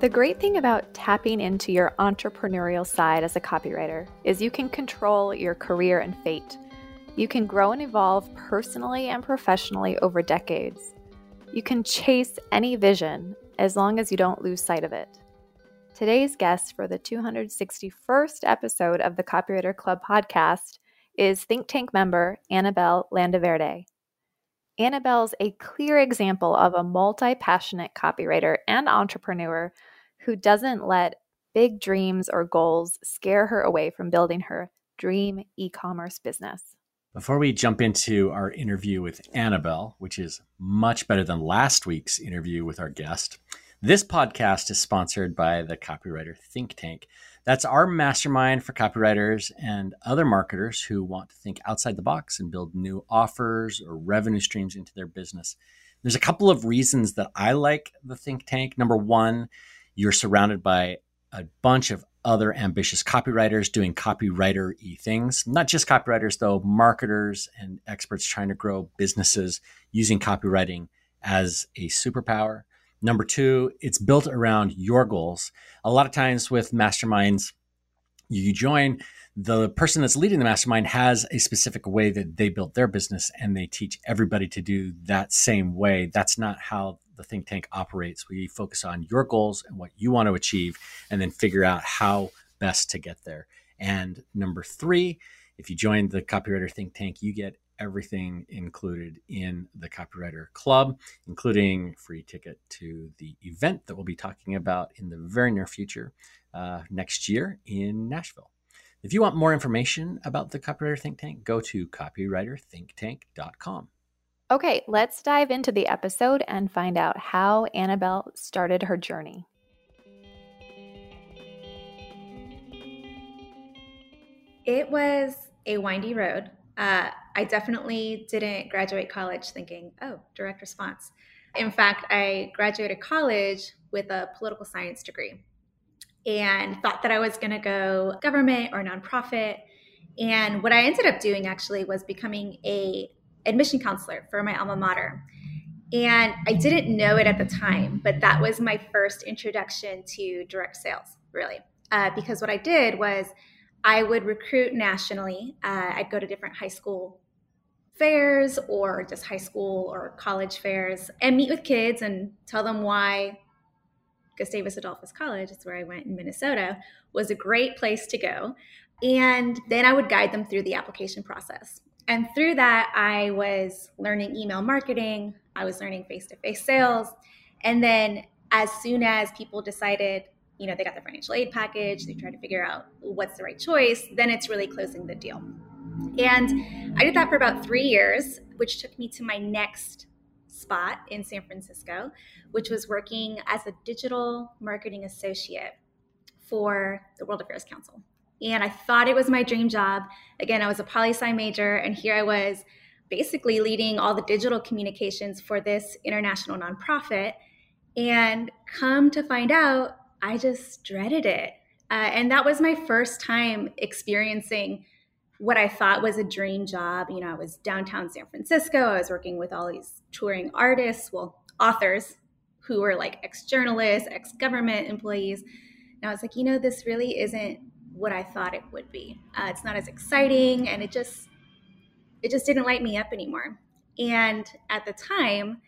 The great thing about tapping into your entrepreneurial side as a copywriter is you can control your career and fate. You can grow and evolve personally and professionally over decades. You can chase any vision as long as you don't lose sight of it. Today's guest for the 261st episode of the Copywriter Club podcast is Think Tank member Annabel Landaverde. Annabel's a clear example of a multi passionate copywriter and entrepreneur who doesn't let big dreams or goals scare her away from building her dream e commerce business. Before we jump into our interview with Annabel, which is much better than last week's interview with our guest, this podcast is sponsored by the Copywriter Think Tank. That's our mastermind for copywriters and other marketers who want to think outside the box and build new offers or revenue streams into their business. There's a couple of reasons that I like the think tank. Number one, you're surrounded by a bunch of other ambitious copywriters doing copywriter y things. Not just copywriters, though, marketers and experts trying to grow businesses using copywriting as a superpower. Number two, it's built around your goals. A lot of times with masterminds, you join, the person that's leading the mastermind has a specific way that they built their business and they teach everybody to do that same way. That's not how the think tank operates. We focus on your goals and what you want to achieve and then figure out how best to get there. And number three, if you join the copywriter think tank, you get everything included in the copywriter club, including free ticket to the event that we'll be talking about in the very near future uh, next year in Nashville. If you want more information about the Copywriter Think Tank, go to copywriterthinktank.com. Okay, let's dive into the episode and find out how Annabel started her journey. It was a windy road. Uh, I definitely didn't graduate college thinking, oh, direct response. In fact, I graduated college with a political science degree and thought that I was going to go government or nonprofit. And what I ended up doing actually was becoming a admission counselor for my alma mater. And I didn't know it at the time, but that was my first introduction to direct sales, really. Uh, because what I did was I would recruit nationally. Uh, I'd go to different high school fairs or just high school or college fairs and meet with kids and tell them why Gustavus Adolphus College, that's where I went in Minnesota, was a great place to go. And then I would guide them through the application process. And through that, I was learning email marketing, I was learning face to face sales. And then as soon as people decided, you know, they got the financial aid package, they try to figure out what's the right choice, then it's really closing the deal. And I did that for about three years, which took me to my next spot in San Francisco, which was working as a digital marketing associate for the World Affairs Council. And I thought it was my dream job. Again, I was a poli sci major, and here I was basically leading all the digital communications for this international nonprofit. And come to find out, I just dreaded it. Uh, and that was my first time experiencing what I thought was a dream job. You know, I was downtown San Francisco. I was working with all these touring artists, well, authors who were like ex journalists, ex government employees. And I was like, you know, this really isn't what I thought it would be. Uh, it's not as exciting, and it just it just didn't light me up anymore. And at the time,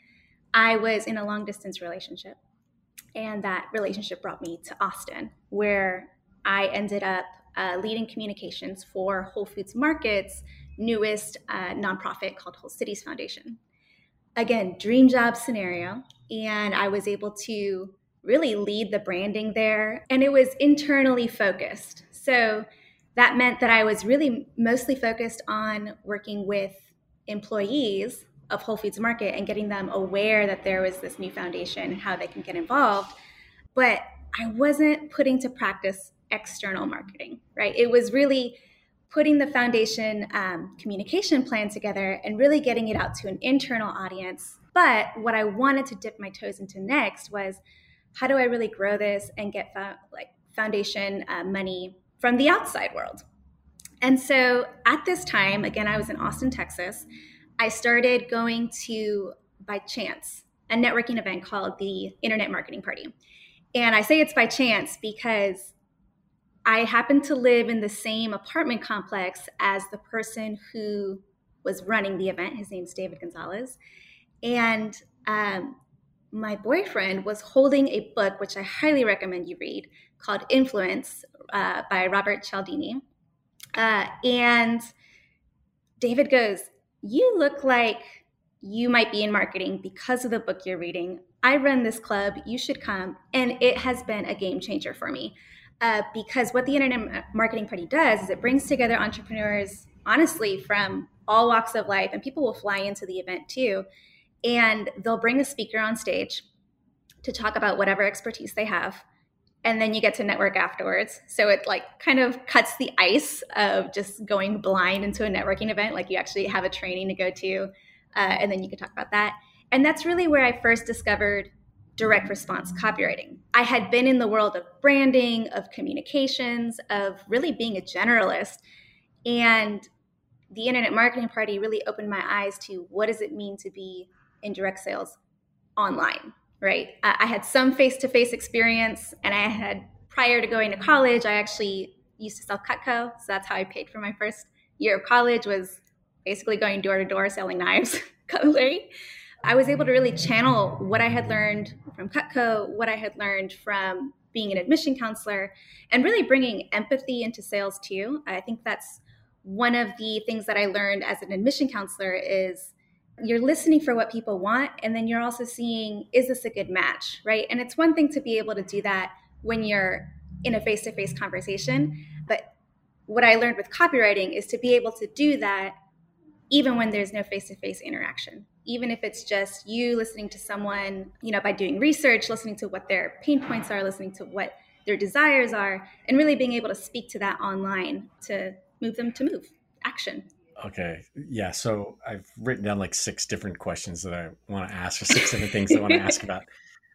I was in a long distance relationship, and that relationship brought me to Austin, where I ended up uh, leading communications for Whole Foods Market's newest uh, nonprofit called Whole Cities Foundation. Again, dream job scenario. And I was able to really lead the branding there. And it was internally focused. So that meant that I was really mostly focused on working with employees of Whole Foods Market and getting them aware that there was this new foundation and how they can get involved. But I wasn't putting to practice external marketing, right? It was really putting the foundation um, communication plan together and really getting it out to an internal audience. But what I wanted to dip my toes into next was how do I really grow this and get fo- like foundation uh, money from the outside world? And so at this time, again, I was in Austin, Texas. I started going to by chance a networking event called the Internet Marketing Party. And I say it's by chance because I happened to live in the same apartment complex as the person who was running the event. His name's David Gonzalez. And um, my boyfriend was holding a book, which I highly recommend you read, called Influence uh, by Robert Cialdini. Uh, and David goes, You look like you might be in marketing because of the book you're reading. I run this club, you should come. And it has been a game changer for me. Uh, because what the Internet Marketing Party does is it brings together entrepreneurs, honestly, from all walks of life, and people will fly into the event too. And they'll bring a speaker on stage to talk about whatever expertise they have. And then you get to network afterwards. So it like kind of cuts the ice of just going blind into a networking event. Like you actually have a training to go to, uh, and then you can talk about that. And that's really where I first discovered direct response copywriting. I had been in the world of branding, of communications, of really being a generalist. And the internet marketing party really opened my eyes to what does it mean to be in direct sales online, right? I had some face to face experience, and I had prior to going to college, I actually used to sell Cutco. So that's how I paid for my first year of college was basically going door to door selling knives, cutlery. I was able to really channel what I had learned from Cutco, what I had learned from being an admission counselor, and really bringing empathy into sales too. I think that's one of the things that I learned as an admission counselor is you're listening for what people want and then you're also seeing is this a good match, right? And it's one thing to be able to do that when you're in a face-to-face conversation, but what I learned with copywriting is to be able to do that even when there's no face-to-face interaction even if it's just you listening to someone, you know, by doing research, listening to what their pain points are, listening to what their desires are, and really being able to speak to that online to move them to move action. Okay. Yeah. So I've written down like six different questions that I want to ask, or six different things I want to ask about.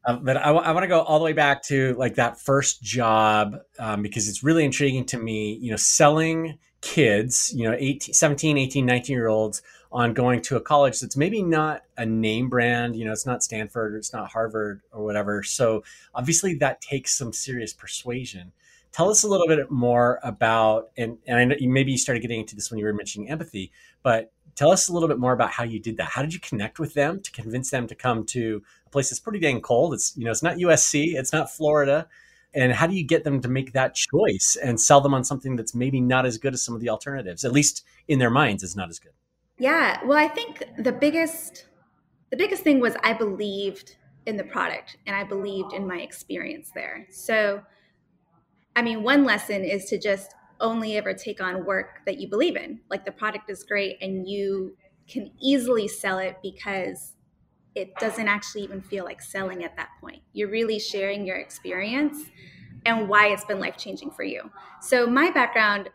Um, but I want to go all the way back to like that first job um, because it's really intriguing to me, you know, selling kids, you know, 18, 17, 18, 19 year olds on going to a college that's maybe not a name brand, you know, it's not Stanford or it's not Harvard or whatever. So obviously that takes some serious persuasion. Tell us a little bit more about, and, and I know maybe you started getting into this when you were mentioning empathy, but tell us a little bit more about how you did that. How did you connect with them to convince them to come to a place that's pretty dang cold? It's, you know, it's not USC, it's not Florida. And how do you get them to make that choice and sell them on something that's maybe not as good as some of the alternatives, at least in their minds, is not as good? Yeah, well, I think the biggest the biggest thing was I believed in the product and I believed in my experience there. So, I mean, one lesson is to just only ever take on work that you believe in. Like the product is great and you can easily sell it because it doesn't actually even feel like selling at that point. You're really sharing your experience and why it's been life changing for you. So, my background,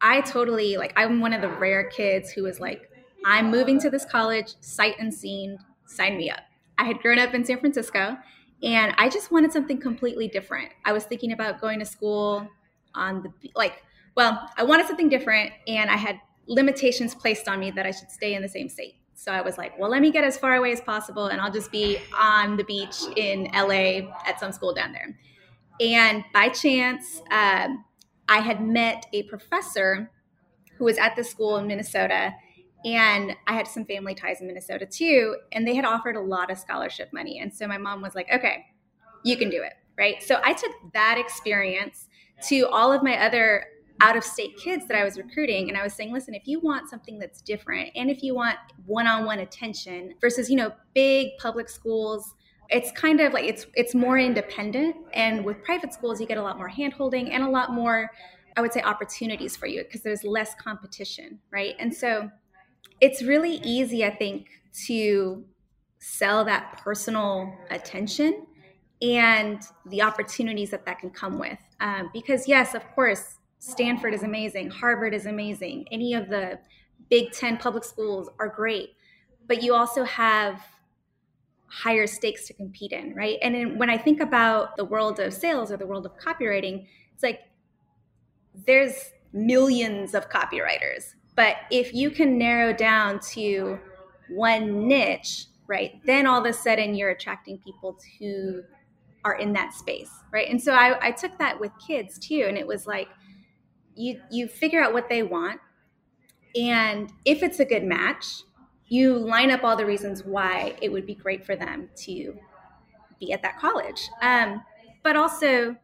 I totally like, I'm one of the rare kids who was like, I'm moving to this college, sight unseen, sign me up. I had grown up in San Francisco and I just wanted something completely different. I was thinking about going to school on the, like, well, I wanted something different and I had limitations placed on me that I should stay in the same state. So I was like, well, let me get as far away as possible and I'll just be on the beach in LA at some school down there. And by chance, um, I had met a professor who was at the school in Minnesota and I had some family ties in Minnesota too, and they had offered a lot of scholarship money. And so my mom was like, okay, you can do it. Right. So I took that experience to all of my other out of state kids that I was recruiting. And I was saying, listen, if you want something that's different and if you want one on one attention versus, you know, big public schools, it's kind of like it's it's more independent. And with private schools, you get a lot more hand holding and a lot more, I would say, opportunities for you because there's less competition. Right. And so it's really easy, I think, to sell that personal attention and the opportunities that that can come with. Um, because, yes, of course, Stanford is amazing, Harvard is amazing, any of the Big Ten public schools are great, but you also have higher stakes to compete in, right? And in, when I think about the world of sales or the world of copywriting, it's like there's millions of copywriters but if you can narrow down to one niche, right? Then all of a sudden you're attracting people who are in that space, right? And so I, I took that with kids too, and it was like you you figure out what they want, and if it's a good match, you line up all the reasons why it would be great for them to be at that college. Um, but also,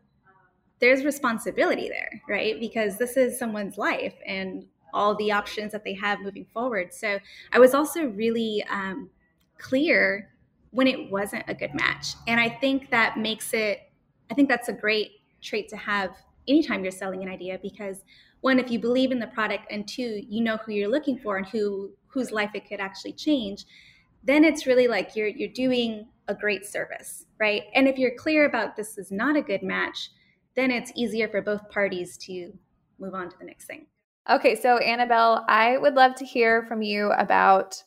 there's responsibility there, right? Because this is someone's life and all the options that they have moving forward. So I was also really um, clear when it wasn't a good match. And I think that makes it, I think that's a great trait to have anytime you're selling an idea because one, if you believe in the product, and two, you know who you're looking for and who whose life it could actually change, then it's really like you're you're doing a great service, right? And if you're clear about this is not a good match, then it's easier for both parties to move on to the next thing. Okay, so Annabel, I would love to hear from you about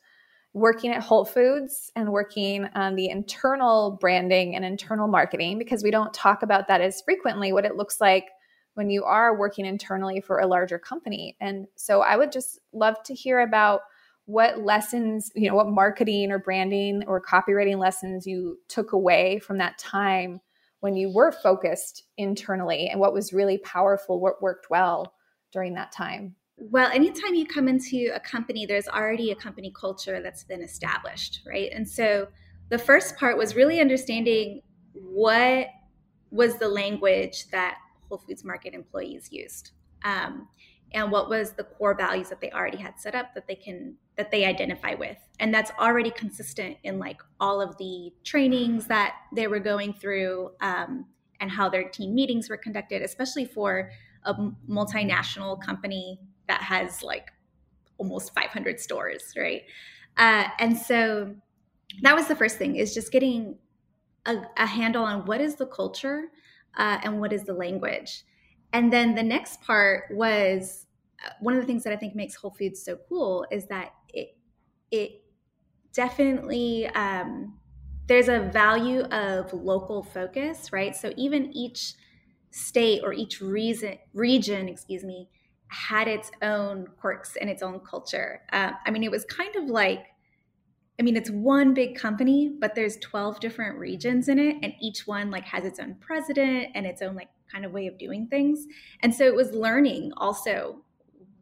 working at Whole Foods and working on the internal branding and internal marketing because we don't talk about that as frequently what it looks like when you are working internally for a larger company. And so I would just love to hear about what lessons, you know, what marketing or branding or copywriting lessons you took away from that time when you were focused internally and what was really powerful, what worked well during that time. Well, anytime you come into a company, there's already a company culture that's been established, right? And so the first part was really understanding what was the language that Whole Foods Market employees used. Um, and what was the core values that they already had set up that they can that they identify with and that's already consistent in like all of the trainings that they were going through um, and how their team meetings were conducted especially for a multinational company that has like almost 500 stores, right? Uh, and so that was the first thing is just getting a, a handle on what is the culture uh, and what is the language. And then the next part was uh, one of the things that I think makes Whole Foods so cool is that it it definitely um, there's a value of local focus, right? So even each state or each reason, region, excuse me, had its own quirks and its own culture. Uh, I mean, it was kind of like, I mean, it's one big company, but there's 12 different regions in it, and each one like has its own president and its own like kind of way of doing things. And so it was learning also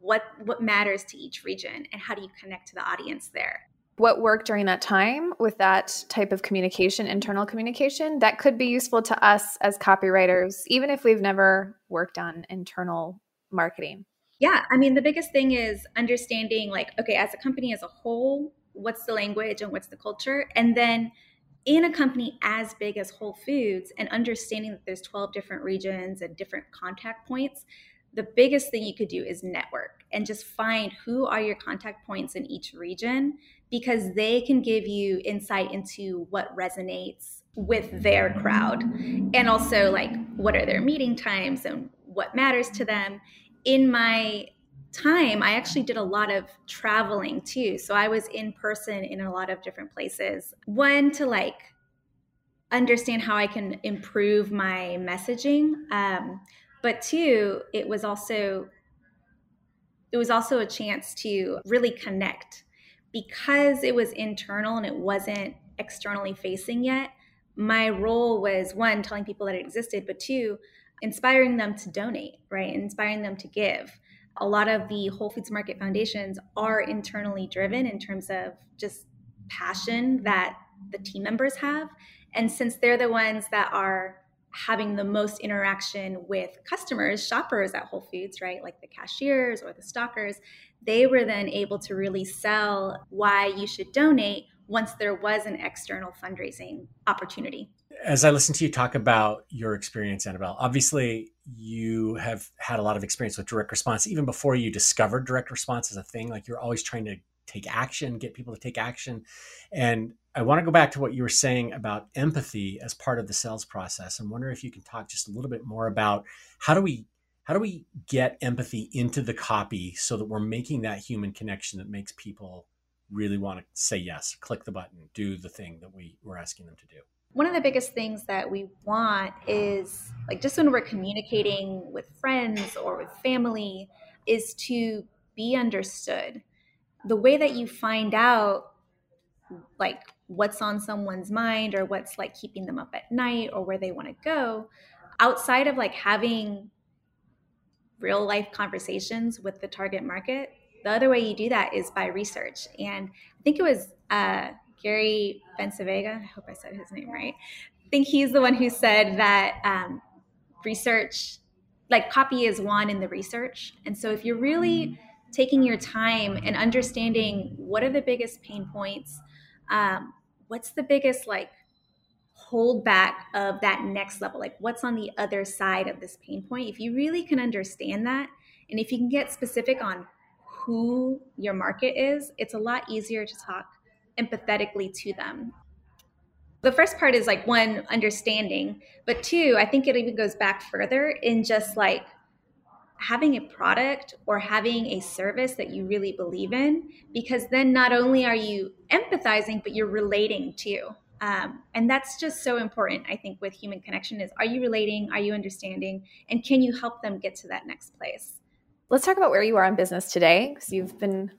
what what matters to each region and how do you connect to the audience there what worked during that time with that type of communication, internal communication, that could be useful to us as copywriters, even if we've never worked on internal marketing. Yeah. I mean, the biggest thing is understanding, like, okay, as a company as a whole, what's the language and what's the culture? And then in a company as big as Whole Foods and understanding that there's 12 different regions and different contact points, the biggest thing you could do is network and just find who are your contact points in each region because they can give you insight into what resonates with their crowd. And also like what are their meeting times and what matters to them. In my time i actually did a lot of traveling too. So i was in person in a lot of different places. One to like understand how i can improve my messaging um, but two it was also it was also a chance to really connect because it was internal and it wasn't externally facing yet, my role was one, telling people that it existed, but two, inspiring them to donate, right? Inspiring them to give. A lot of the Whole Foods Market Foundations are internally driven in terms of just passion that the team members have. And since they're the ones that are having the most interaction with customers, shoppers at Whole Foods, right? Like the cashiers or the stockers, they were then able to really sell why you should donate once there was an external fundraising opportunity. As I listen to you talk about your experience, Annabel, obviously you have had a lot of experience with direct response even before you discovered direct response as a thing. Like you're always trying to take action, get people to take action. And I want to go back to what you were saying about empathy as part of the sales process and wonder if you can talk just a little bit more about how do we how do we get empathy into the copy so that we're making that human connection that makes people really want to say yes, click the button, do the thing that we were asking them to do? One of the biggest things that we want is like just when we're communicating with friends or with family is to be understood. The way that you find out like what's on someone's mind or what's like keeping them up at night or where they want to go outside of like having real life conversations with the target market. The other way you do that is by research. And i think it was uh, gary bencivenga i hope i said his name right. I think he's the one who said that um, research like copy is one in the research. And so if you're really taking your time and understanding what are the biggest pain points um, what's the biggest like hold back of that next level like what's on the other side of this pain point? If you really can understand that and if you can get specific on who your market is it's a lot easier to talk empathetically to them. The first part is like one understanding but two i think it even goes back further in just like having a product or having a service that you really believe in because then not only are you empathizing but you're relating too um, and that's just so important i think with human connection is are you relating? Are you understanding? And can you help them get to that next place? Let's talk about where you are in business today because you've been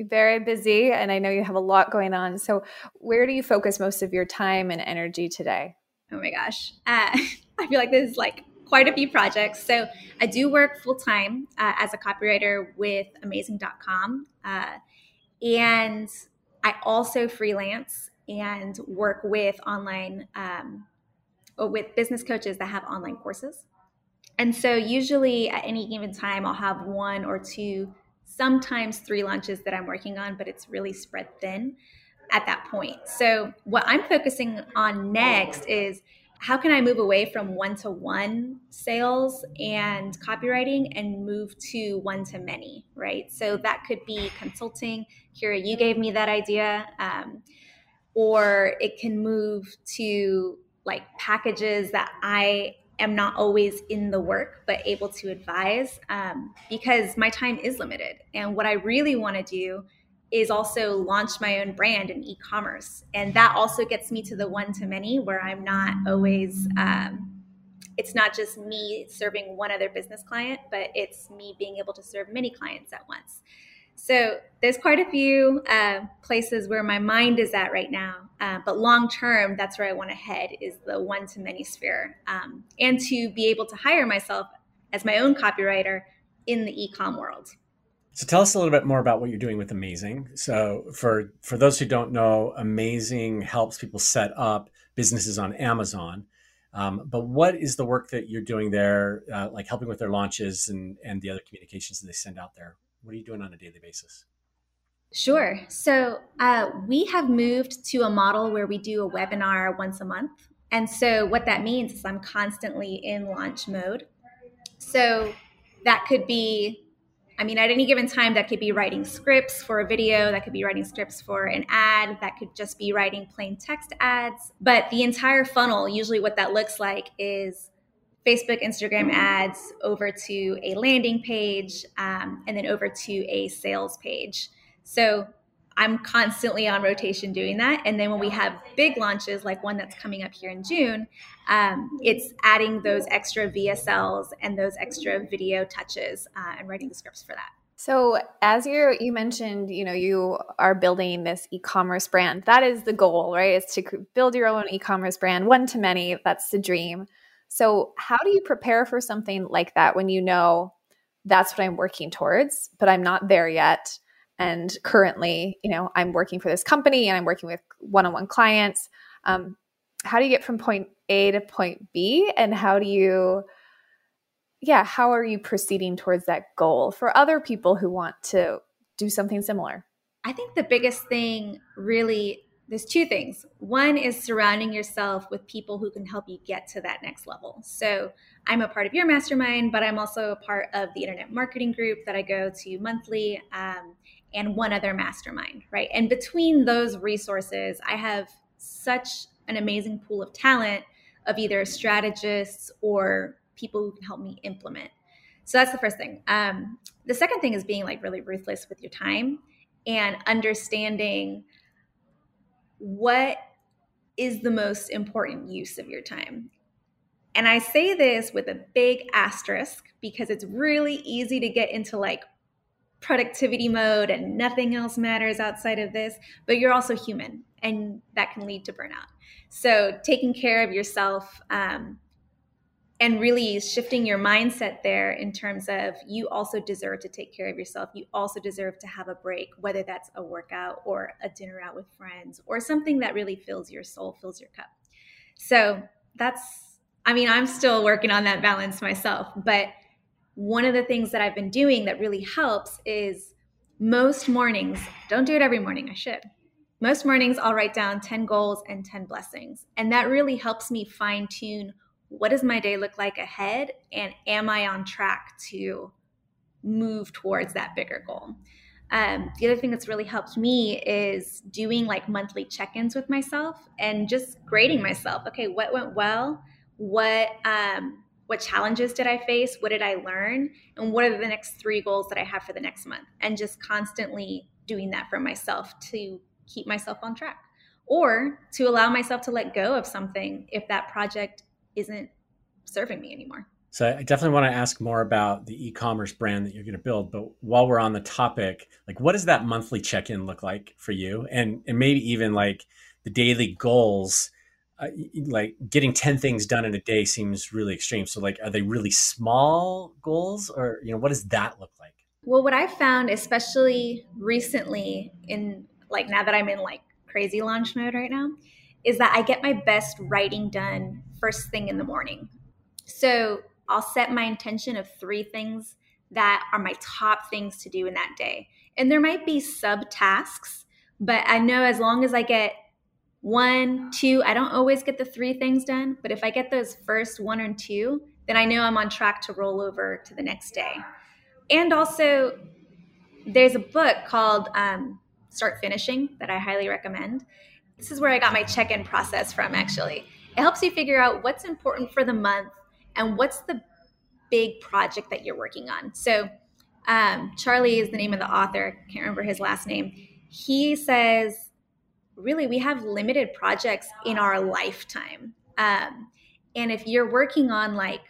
very busy and i know you have a lot going on. So where do you focus most of your time and energy today? Oh my gosh. Uh, i feel like this is like quite a few projects. So I do work full time uh, as a copywriter with amazing.com. Uh, and I also freelance and work with online, um, with business coaches that have online courses. And so usually at any given time, I'll have one or two, sometimes three launches that I'm working on, but it's really spread thin at that point. So what I'm focusing on next is how can I move away from one to one sales and copywriting and move to one to many, right? So that could be consulting. Kira, you gave me that idea. Um, or it can move to like packages that I am not always in the work, but able to advise um, because my time is limited. And what I really want to do is also launch my own brand in e-commerce and that also gets me to the one to many where i'm not always um, it's not just me serving one other business client but it's me being able to serve many clients at once so there's quite a few uh, places where my mind is at right now uh, but long term that's where i want to head is the one to many sphere um, and to be able to hire myself as my own copywriter in the e-com world so tell us a little bit more about what you're doing with Amazing. So for for those who don't know, Amazing helps people set up businesses on Amazon. Um, but what is the work that you're doing there, uh, like helping with their launches and and the other communications that they send out there? What are you doing on a daily basis? Sure. So uh, we have moved to a model where we do a webinar once a month. And so what that means is I'm constantly in launch mode. So that could be I mean, at any given time, that could be writing scripts for a video, that could be writing scripts for an ad, that could just be writing plain text ads. But the entire funnel, usually what that looks like is Facebook, Instagram ads over to a landing page, um, and then over to a sales page. So I'm constantly on rotation doing that. And then when we have big launches, like one that's coming up here in June, um, it's adding those extra VSLs and those extra video touches uh, and writing the scripts for that. So, as you you mentioned, you know, you are building this e-commerce brand. That is the goal, right? Is to build your own e-commerce brand, one to many. That's the dream. So, how do you prepare for something like that when you know that's what I'm working towards, but I'm not there yet? and currently you know i'm working for this company and i'm working with one-on-one clients. Um, how do you get from point a to point b? And how do you yeah how are you proceeding towards that goal for other people who want to do something similar? I think the biggest thing really there's two things. One is surrounding yourself with people who can help you get to that next level. So I'm a part of your mastermind, but I'm also a part of the internet marketing group that I go to monthly. Um, and one other mastermind, right? And between those resources, I have such an amazing pool of talent of either strategists or people who can help me implement. So that's the first thing. Um, the second thing is being like really ruthless with your time and understanding what is the most important use of your time. And I say this with a big asterisk because it's really easy to get into like productivity mode and nothing else matters outside of this, but you're also human. and that can lead to burnout. So, taking care of yourself um, and really shifting your mindset there in terms of you also deserve to take care of yourself. You also deserve to have a break, whether that's a workout or a dinner out with friends or something that really fills your soul, fills your cup. So, that's, I mean, I'm still working on that balance myself, but one of the things that I've been doing that really helps is most mornings, don't do it every morning, I should. Most mornings, I'll write down 10 goals and 10 blessings. And that really helps me fine tune what does my day look like ahead? And am I on track to move towards that bigger goal? Um, the other thing that's really helped me is doing like monthly check ins with myself and just grading myself. Okay, what went well? What, um, what challenges did I face? What did I learn? And what are the next three goals that I have for the next month? And just constantly doing that for myself to keep myself on track or to allow myself to let go of something if that project isn't serving me anymore. So I definitely want to ask more about the e-commerce brand that you're going to build. But while we're on the topic, like what does that monthly check-in look like for you? And and maybe even like the daily goals uh, like getting 10 things done in a day seems really extreme. So like, are they really small goals or, you know, what does that look like? Well, what I've found, especially recently in like now that I'm in like crazy launch mode right now, is that I get my best writing done first thing in the morning. So I'll set my intention of three things that are my top things to do in that day. And there might be sub tasks, but I know as long as I get one, two. I don't always get the three things done, but if I get those first one or two, then I know I'm on track to roll over to the next day. And also, there's a book called um, Start Finishing that I highly recommend. This is where I got my check in process from, actually. It helps you figure out what's important for the month and what's the big project that you're working on. So, um, Charlie is the name of the author, can't remember his last name. He says, really we have limited projects in our lifetime um, and if you're working on like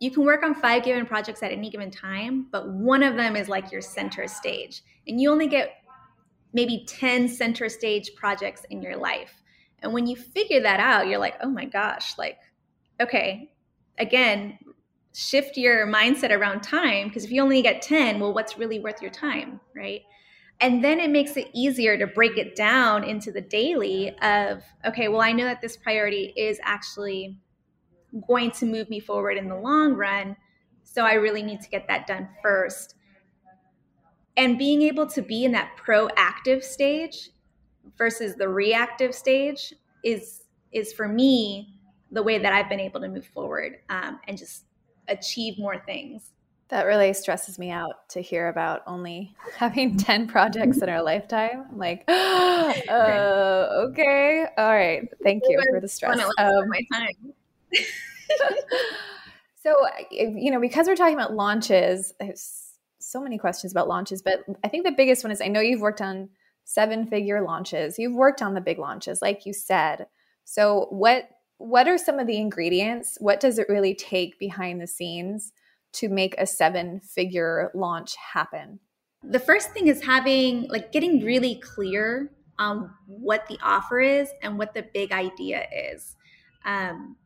you can work on five given projects at any given time but one of them is like your center stage and you only get maybe 10 center stage projects in your life and when you figure that out you're like oh my gosh like okay again shift your mindset around time because if you only get 10 well what's really worth your time right and then it makes it easier to break it down into the daily of, okay, well, I know that this priority is actually going to move me forward in the long run. So I really need to get that done first. And being able to be in that proactive stage versus the reactive stage is is for me the way that I've been able to move forward um, and just achieve more things. That really stresses me out to hear about only having 10 projects in our lifetime. I'm like, uh, okay. All right. Thank you for the stress. Um, my time. so, you know, because we're talking about launches, there's so many questions about launches, but I think the biggest one is I know you've worked on seven figure launches. You've worked on the big launches, like you said. So, what what are some of the ingredients? What does it really take behind the scenes? to make a seven figure launch happen? The first thing is having, like, getting really clear on what the offer is and what the big idea is. Um,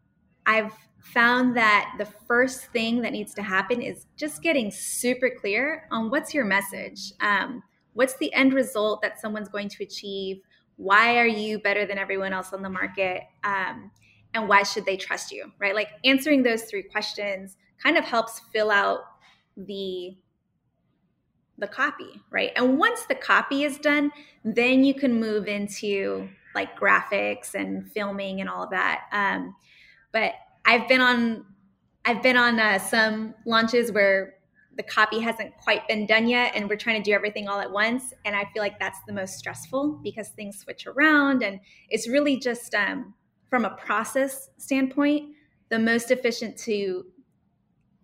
I've found that the first thing that needs to happen is just getting super clear on what's your message. Um, what's the end result that someone's going to achieve? Why are you better than everyone else on the market? Um, and why should they trust you, right? Like answering those three questions kind of helps fill out the the copy, right? And once the copy is done, then you can move into like graphics and filming and all of that. Um, but I've been on I've been on uh, some launches where the copy hasn't quite been done yet and we're trying to do everything all at once and i feel like that's the most stressful because things switch around and it's really just um, from a process standpoint the most efficient to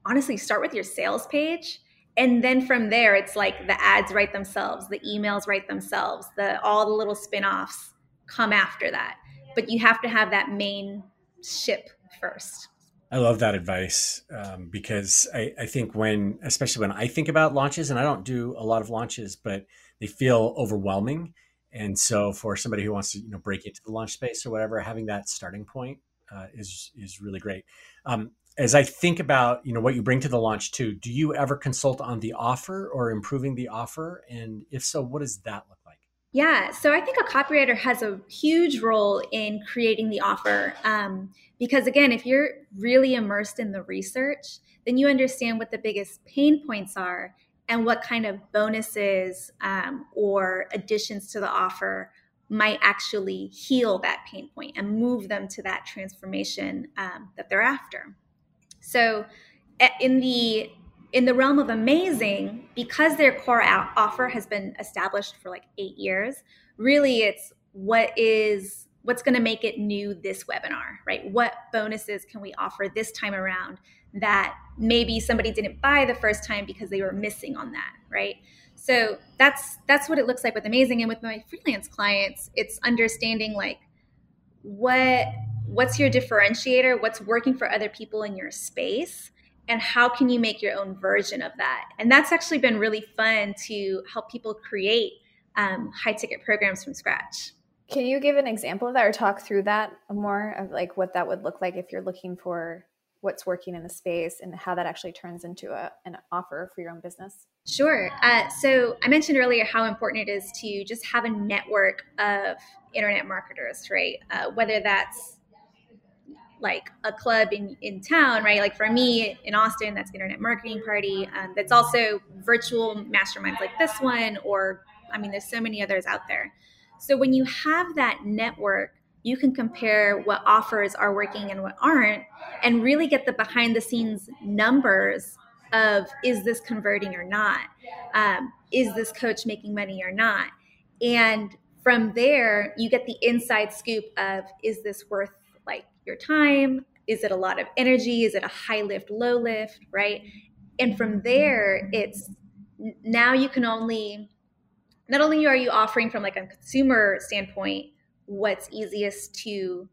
honestly start with your sales page and then from there it's like the ads write themselves the emails write themselves the all the little spin-offs come after that. But you have to have that main ship first i love that advice um, because I, I think when especially when i think about launches and i don't do a lot of launches but they feel overwhelming And so for somebody who wants to, you know, break into the launch space or whatever, having that starting point uh, is is really great. Um, as I think about, you know, what you bring to the launch too, do you ever consult on the offer or improving the offer? And if so, what does that like? Yeah, so I think a copywriter has a huge role in creating the offer um, because, again, if you're really immersed in the research, then you understand what the biggest pain points are and what kind of bonuses um, or additions to the offer might actually heal that pain point and move them to that transformation um, that they're after. So, in the in the realm of amazing, because their core offer has been established for like eight years, really it's what is what's going to make it new this webinar, right? What bonuses can we offer this time around that maybe somebody didn't buy the first time because they were missing on that, right? So that's that's what it looks like with amazing and with my freelance clients, it's understanding like what what's your differentiator, what's working for other people in your space and how can you make your own version of that? And that's actually been really fun to help people create um, high ticket programs from scratch. Can you give an example of that or talk through that more of like what that would look like if you're looking for what's working in the space and how that actually turns into a, an offer for your own business? Sure. Uh, so I mentioned earlier how important it is to just have a network of internet marketers, right? Uh, whether that's like a club in, in town, right? Like for me in Austin, that's Internet Marketing Party. Um, that's also virtual masterminds like this one, or I mean, there's so many others out there. So when you have that network, you can compare what offers are working and what aren't, and really get the behind the scenes numbers of is this converting or not? Um, is this coach making money or not? And from there, you get the inside scoop of is this worth like your time? Is it a lot of energy? Is it a high lift, low lift, right? And from there, it's now you can only not only are you offering from like a consumer standpoint what's easiest to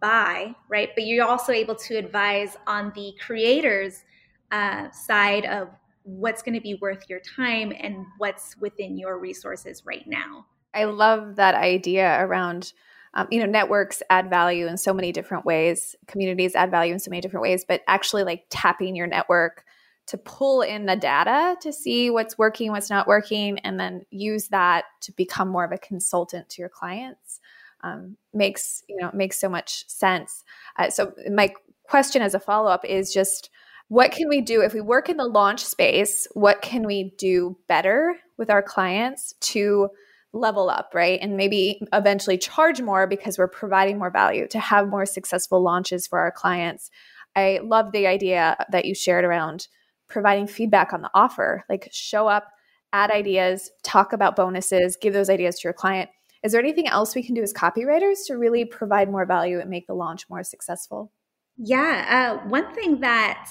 buy, right? But you're also able to advise on the creators uh, side of what's going to be worth your time and what's within your resources right now. I love that idea around, um, you know, networks add value in so many different ways, communities add value in so many different ways, but actually like tapping your network to pull in the data to see what's working, what's not working, and then use that to become more of a consultant to your clients um, makes you know makes so much sense. Uh, so my question as a follow up is just what can we do if we work in the launch space? What can we do better with our clients to level up, right? And maybe eventually charge more because we're providing more value to have more successful launches for our clients. I love the idea that you shared around providing feedback on the offer, like show up, add ideas, talk about bonuses, give those ideas to your client. Is there anything else we can do as copywriters to really provide more value and make the launch more successful? Yeah, uh, one thing that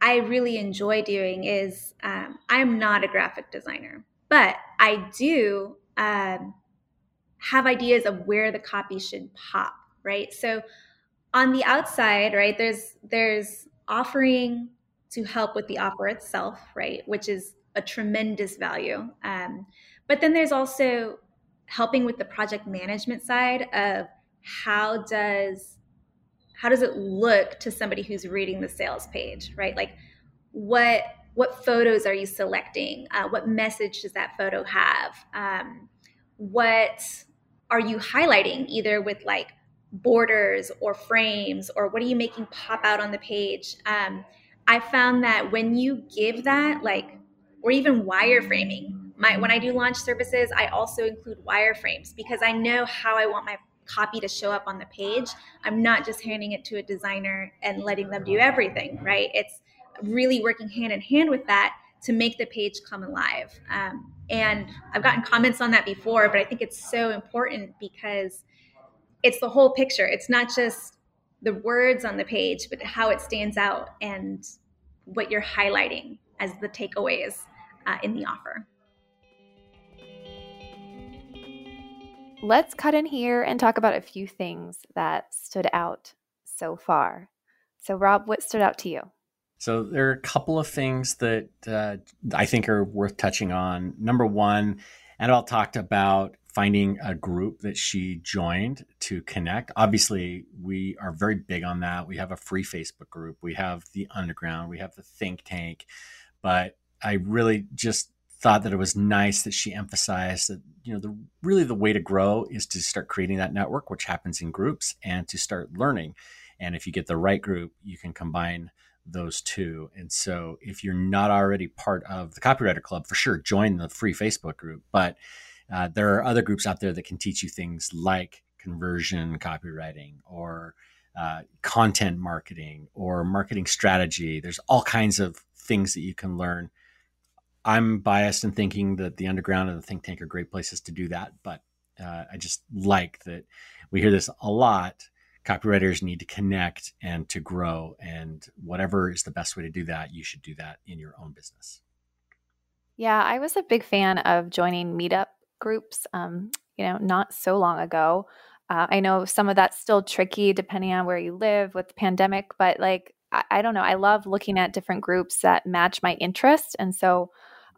I really enjoy doing is um, I'm not a graphic designer, but I do um, have ideas of where the copy should pop, right? So on the outside, right, there's there's offering to help with the offer itself, right, which is a tremendous value. Um, but then there's also helping with the project management side of how does how does it look to somebody who's reading the sales page right like what what photos are you selecting uh, what message does that photo have um, what are you highlighting either with like borders or frames or what are you making pop out on the page um, i found that when you give that like or even wireframing my when I do launch services, I also include wireframes because I know how I want my copy to show up on the page. I'm not just handing it to a designer and letting them do everything, right? It's really working hand in hand with that to make the page come alive. Um, and I've gotten comments on that before, but I think it's so important because it's the whole picture. It's not just the words on the page, but how it stands out and what you're highlighting as the takeaways uh, in the offer. let's cut in here and talk about a few things that stood out so far. So, Rob, what stood out to you? So, there are a couple of things that uh, I think are worth touching on. Number one, Annabel talked about finding a group that she joined to connect. Obviously, we are very big on that. We have a free Facebook group, we have the underground, we have the think tank. But I really just thought that it was nice that she emphasized that you know the really the way to grow is to start creating that network which happens in groups and to start learning and if you get the right group you can combine those two. And so if you're not already part of the copywriter club for sure join the free facebook group. But uh, there are other groups out there that can teach you things like conversion copywriting or uh, content marketing or marketing strategy. There's all kinds of things that you can learn. I'm biased in thinking that the underground and the think tank are great places to do that, but uh, I just like that we hear this a lot. Copywriters need to connect and to grow, and whatever is the best way to do that, you should do that in your own business. Yeah, I was a big fan of joining meetup groups. Um, you know, not so long ago. Uh, I know some of that's still tricky depending on where you live with the pandemic, but like I, I don't know. I love looking at different groups that match my interest, and so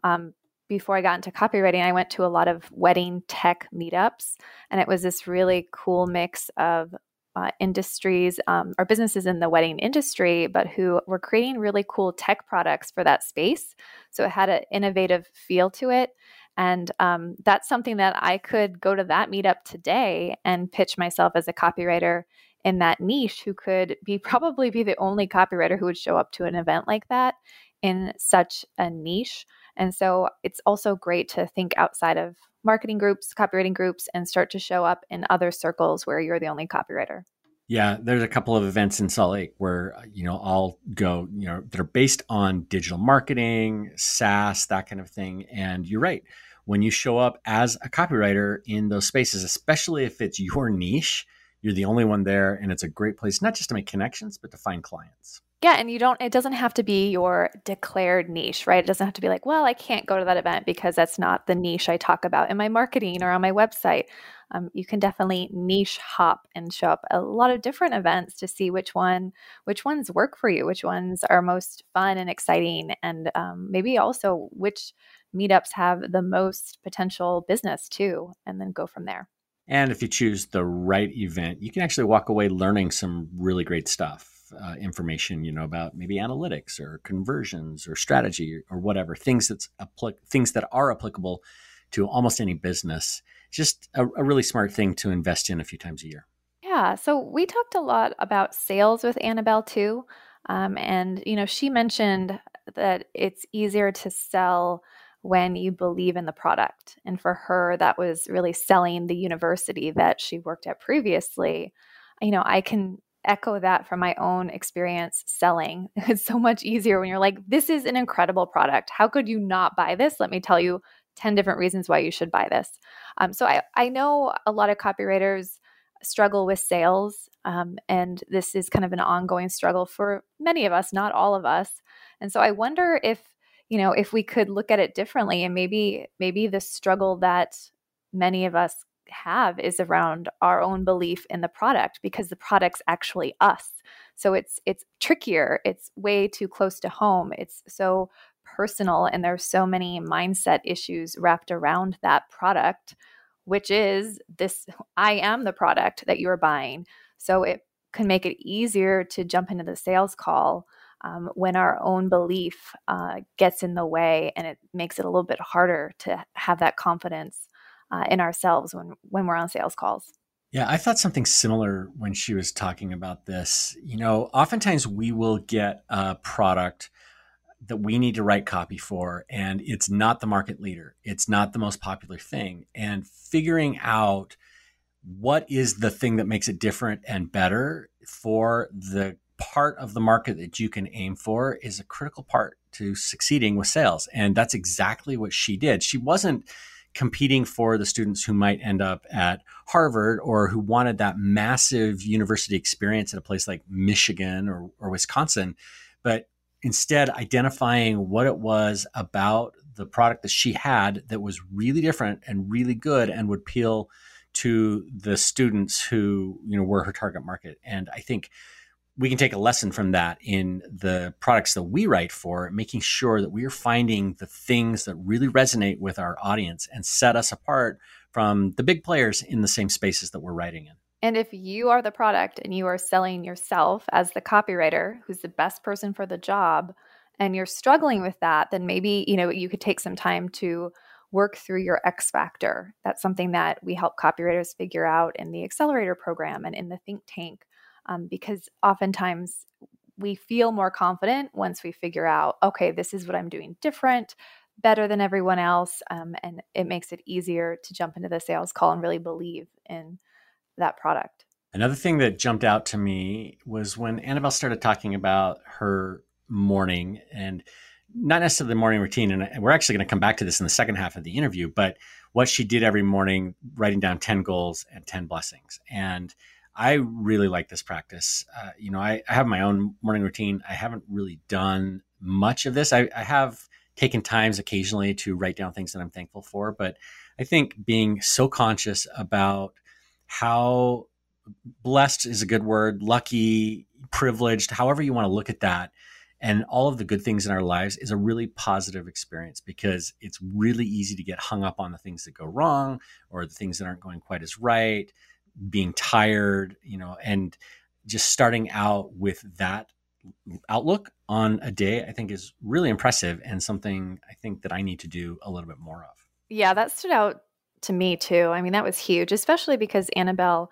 um, before I got into copywriting, I went to a lot of wedding tech meetups, and it was this really cool mix of uh, industries um, or businesses in the wedding industry, but who were creating really cool tech products for that space. So it had an innovative feel to it. And um, that's something that I could go to that meetup today and pitch myself as a copywriter in that niche who could be probably be the only copywriter who would show up to an event like that in such a niche. And so it's also great to think outside of marketing groups, copywriting groups, and start to show up in other circles where you're the only copywriter. Yeah, there's a couple of events in Salt Lake where uh, you know I'll go, you know, that are based on digital marketing, SaaS, that kind of thing. And you're right. When you show up as a copywriter in those spaces, especially if it's your niche, you're the only one there, and it's a great place not just to make connections, but to find clients. Yeah, and you don't it doesn't have to be your declared niche, right? It doesn't have to be like, well, I can't go to that event because that's not the niche I talk about in my marketing or on my website. Um, you can definitely niche hop and show up a lot of different events to see which one which ones work for you, which ones are most fun and exciting, and um, maybe also which meetups have the most potential business too, and then go from there. And if you choose the right event, you can actually walk away learning some really great stuff uh, information, you know, about maybe analytics or conversions or strategy or, or whatever things that's applic- things that are applicable to almost any business. Just a, a really smart thing to invest in a few times a year. Yeah. So we talked a lot about sales with Annabel too, um, and you know, she mentioned that it's easier to sell when you believe in the product. And for her, that was really selling the university that she worked at previously. You know, I can echo that from my own experience selling. It's so much easier when you're like, this is an incredible product. How could you not buy this? Let me tell you 10 different reasons why you should buy this. Um, so I, I know a lot of copywriters struggle with sales. Um, and this is kind of an ongoing struggle for many of us, not all of us. And so I wonder if, you know, if we could look at it differently and maybe, maybe the struggle that many of us have is around our own belief in the product because the product's actually us. So it's it's trickier. It's way too close to home. It's so personal and there's so many mindset issues wrapped around that product which is this I am the product that you're buying. So it can make it easier to jump into the sales call um, when our own belief uh, gets in the way and it makes it a little bit harder to have that confidence uh, in ourselves when when we're on sales calls. Yeah, I thought something similar when she was talking about this. You know, oftentimes we will get a product that we need to write copy for, and it's not the market leader. It's not the most popular thing. And figuring out what is the thing that makes it different and better for the part of the market that you can aim for is a critical part to succeeding with sales. And that's exactly what she did. She wasn't competing for the students who might end up at Harvard or who wanted that massive university experience at a place like Michigan or, or Wisconsin, but instead identifying what it was about the product that she had that was really different and really good and would appeal to the students who you know were her target market. And i think we can take a lesson from that in the products that we write for, making sure that we are finding the things that really resonate with our audience and set us apart from the big players in the same spaces that we're writing in. And if you are the product and you are selling yourself as the copywriter who's the best person for the job and you're struggling with that, then maybe, you know, you could take some time to work through your X factor. That's something that we help copywriters figure out in the accelerator program and in the think tank. Um, because oftentimes we feel more confident once we figure out, okay, this is what I'm doing different, better than everyone else. Um, and it makes it easier to jump into the sales call and really believe in that product. Another thing that jumped out to me was when Annabel started talking about her morning and not necessarily the morning routine. And we're actually going to come back to this in the second half of the interview, but what she did every morning, writing down 10 goals and 10 blessings. And I really like this practice. Uh, you know, I, I, have my own morning routine. I haven't really done much of this. I, I, have taken times occasionally to write down things that I'm thankful for, but I think being so conscious about how blessed is a good word, lucky, privileged, however you want to look at that, and all of the good things in our lives is a really positive experience because it's really easy to get hung up on the things that go wrong or the things that aren't going quite as right being tired, you know, and just starting out with that outlook on a day, I think is really impressive and something I think that I need to do a little bit more of. Yeah, that stood out to me too. I mean, that was huge, especially because Annabel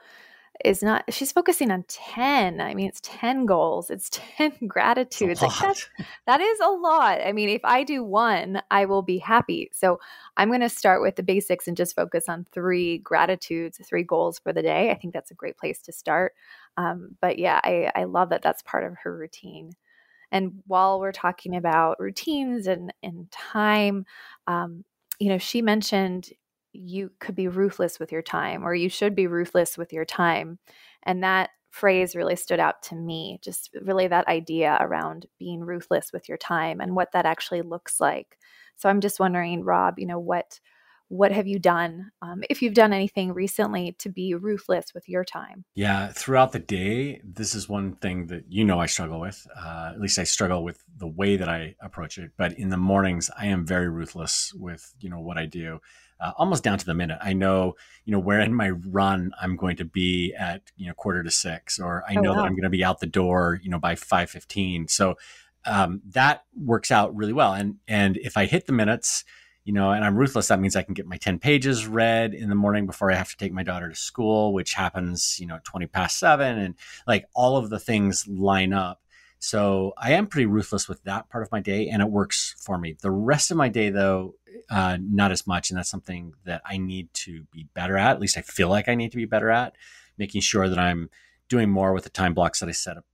is not she's focusing on 10 i mean it's 10 goals it's 10 gratitudes. Like that's, that is a lot. I mean if i do one i will be happy. So i'm going to start with the basics and just focus on three gratitudes three goals for the day. I think that's a great place to start. Um, but yeah I, I love that that's part of her routine. And while we're talking about routines and, and time um, you know she mentioned you could be ruthless with your time or you should be ruthless with your time. And that phrase really stood out to me, just really that idea around being ruthless with your time and what that actually looks like. So I'm just wondering, Rob, you know, what what have you done um, if you've done anything recently to be ruthless with your time yeah throughout the day this is one thing that you know i struggle with uh, at least i struggle with the way that i approach it but in the mornings i am very ruthless with you know what i do uh, almost down to the minute. I know, you know, where in my run I'm going to be at, you know, quarter to six, or I oh, know wow. that I'm going to be out the door, you know, by five fifteen. So um, that works out really well. And and if I hit the minutes, you know, and I'm ruthless, that means I can get my ten pages read in the morning before I have to take my daughter to school, which happens, you know, twenty past seven, and like all of the things line up. So I am pretty ruthless with that part of my day, and it works for me. The rest of my day, though, uh, not as much, and that's something that I need to be better at. At least I feel like I need to be better at making sure that I'm doing more with the time blocks that I set up,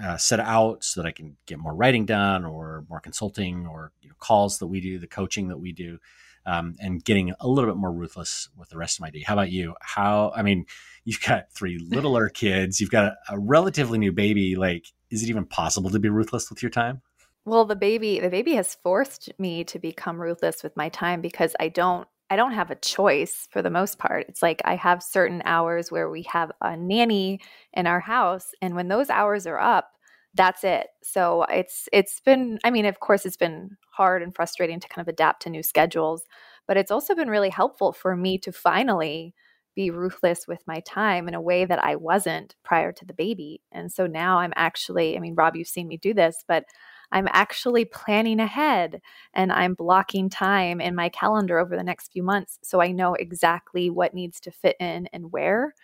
uh, set out, so that I can get more writing done, or more consulting, or you know, calls that we do, the coaching that we do. Um, and getting a little bit more ruthless with the rest of my day. How about you? How, I mean, you've got three littler kids, you've got a, a relatively new baby. Like, is it even possible to be ruthless with your time? Well, the baby, the baby has forced me to become ruthless with my time because I don't I don't have a choice for the most part. It's like I have certain hours where we have a nanny in our house and when those hours are up, that's it. So it's it's been I mean, of course it's been hard and frustrating to kind of adapt to new schedules, but it's also been really helpful for me to finally be ruthless with my time in a way that I wasn't prior to the baby. And so now I'm actually, I mean, Rob, you've seen me do this, but I'm actually planning ahead and I'm blocking time in my calendar over the next few months so I know exactly what needs to fit in and where.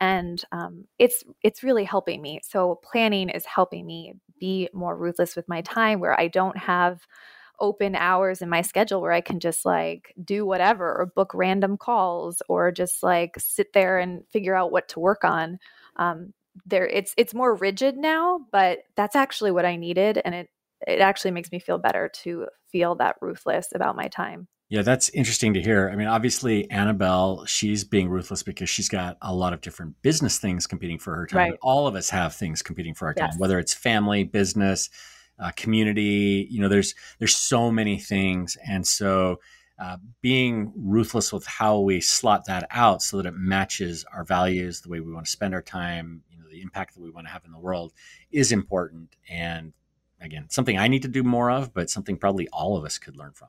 And um, it's it's really helping me. So planning is helping me be more ruthless with my time, where I don't have open hours in my schedule where I can just like do whatever or book random calls or just like sit there and figure out what to work on. Um, there, it's it's more rigid now, but that's actually what I needed, and it it actually makes me feel better to feel that ruthless about my time. Yeah, that's interesting to hear. I mean, obviously, Annabel, she's being ruthless because she's got a lot of different business things competing for her time. Right. All of us have things competing for our yes. time, whether it's family, business, uh, community. You know, there's there's so many things, and so uh, being ruthless with how we slot that out so that it matches our values, the way we want to spend our time, you know, the impact that we want to have in the world is important. And again, something I need to do more of, but something probably all of us could learn from.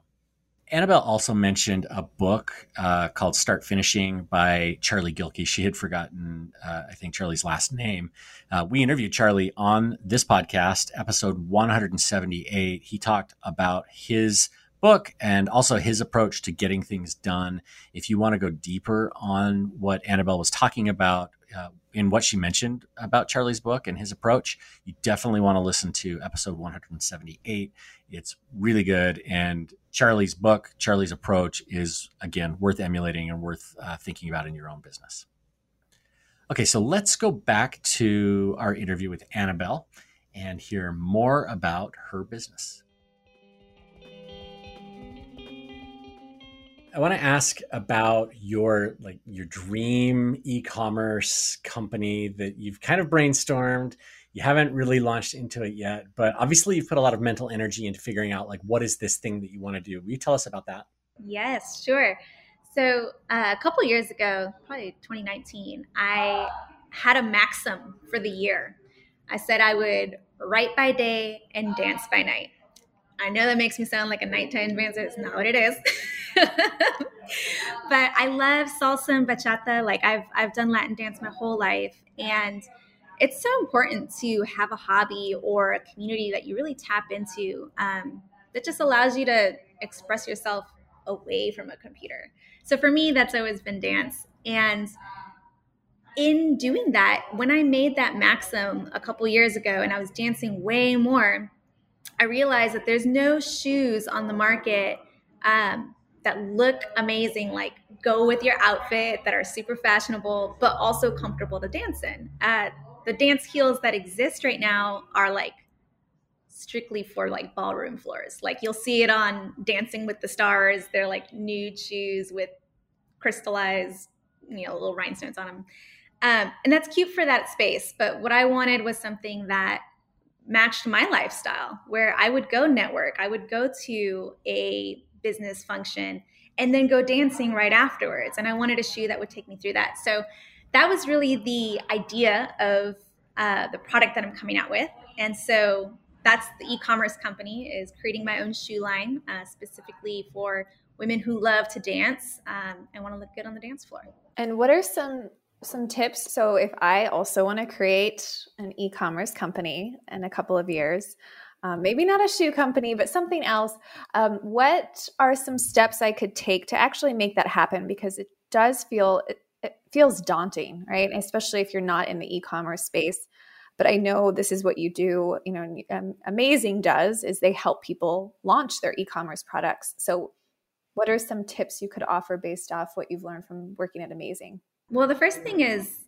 Annabel also mentioned a book uh, called Start Finishing by Charlie Gilkey. She had forgotten, uh, I think, Charlie's last name. Uh, we interviewed Charlie on this podcast, episode 178. He talked about his book and also his approach to getting things done. If you want to go deeper on what Annabel was talking about, uh, in what she mentioned about Charlie's book and his approach, you definitely want to listen to episode 178. It's really good. And Charlie's book, Charlie's approach is, again, worth emulating and worth uh, thinking about in your own business. Okay, so let's go back to our interview with Annabel and hear more about her business. I want to ask about your like your dream e-commerce company that you've kind of brainstormed you haven't really launched into it yet, but obviously you've put a lot of mental energy into figuring out like what is this thing that you want to do. Will you tell us about that? Yes, sure. So uh, a couple years ago, probably 2019, I had a maxim for the year. I said I would write by day and dance by night. I know that makes me sound like a nighttime dancer. It's not what it is. but I love salsa and bachata. Like I've I've done Latin dance my whole life, and it's so important to have a hobby or a community that you really tap into um, that just allows you to express yourself away from a computer. So for me, that's always been dance. And in doing that, when I made that maxim a couple years ago and I was dancing way more, I realized that there's no shoes on the market um, that look amazing, like go with your outfit, that are super fashionable, but also comfortable to dance in. Uh, the dance heels that exist right now are like strictly for like ballroom floors. Like you'll see it on Dancing with the Stars. They're like nude shoes with crystallized, you know, little rhinestones on them. Um, and that's cute for that space. But what I wanted was something that matched my lifestyle, where I would go network, I would go to a business function and then go dancing right afterwards. And I wanted a shoe that would take me through that. So that was really the idea of uh, the product that I'm coming out with. And so that's the e-commerce company is creating my own shoe line uh, specifically for women who love to dance um, and want to look good on the dance floor. And what are some some tips? So if I also want to create an e-commerce company in a couple of years, um, maybe not a shoe company, but something else. Um, what are some steps I could take to actually make that happen? Because it does feel it feels daunting, right? Especially if you're not in the e-commerce space. But I know this is what you do. You know, um, Amazing does is they help people launch their e-commerce products. So, what are some tips you could offer based off what you've learned from working at Amazing? Well, the first thing is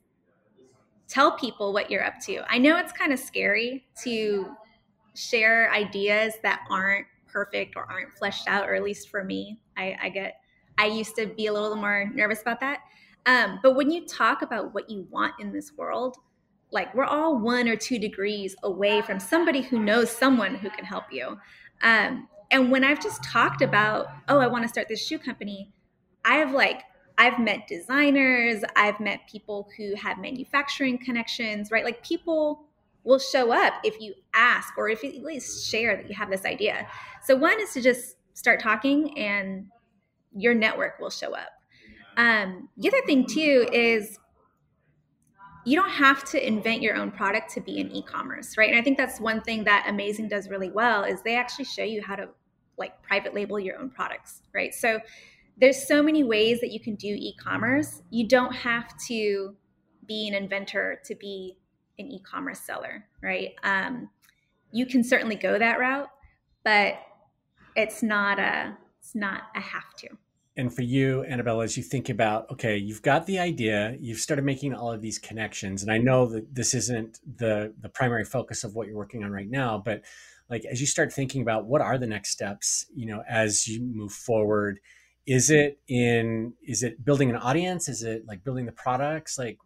tell people what you're up to. I know it's kind of scary to share ideas that aren't perfect or aren't fleshed out, or at least for me, I, I get I used to be a little more nervous about that. Um, but when you talk about what you want in this world, like we're all one or two degrees away from somebody who knows someone who can help you. Um, and when I've just talked about, oh, I want to start this shoe company, I have like, I've met designers, I've met people who have manufacturing connections, right? Like people will show up if you ask or if you at least share that you have this idea. So one is to just start talking and your network will show up. Um, the other thing too is you don't have to invent your own product to be in e-commerce, right? And I think that's one thing that Amazing does really well is they actually show you how to like private label your own products, right? So there's so many ways that you can do e-commerce. You don't have to be an inventor to be an e-commerce seller, right? Um, you can certainly go that route, but it's not a it's not a have to and for you, Annabel, as you think about, okay, you've got the idea, you've started making all of these connections, and I know that this isn't the the primary focus of what you're working on right now, but like as you start thinking about what are the next steps, you know, as you move forward, is it in is it building an audience? Is it like building the products? Like,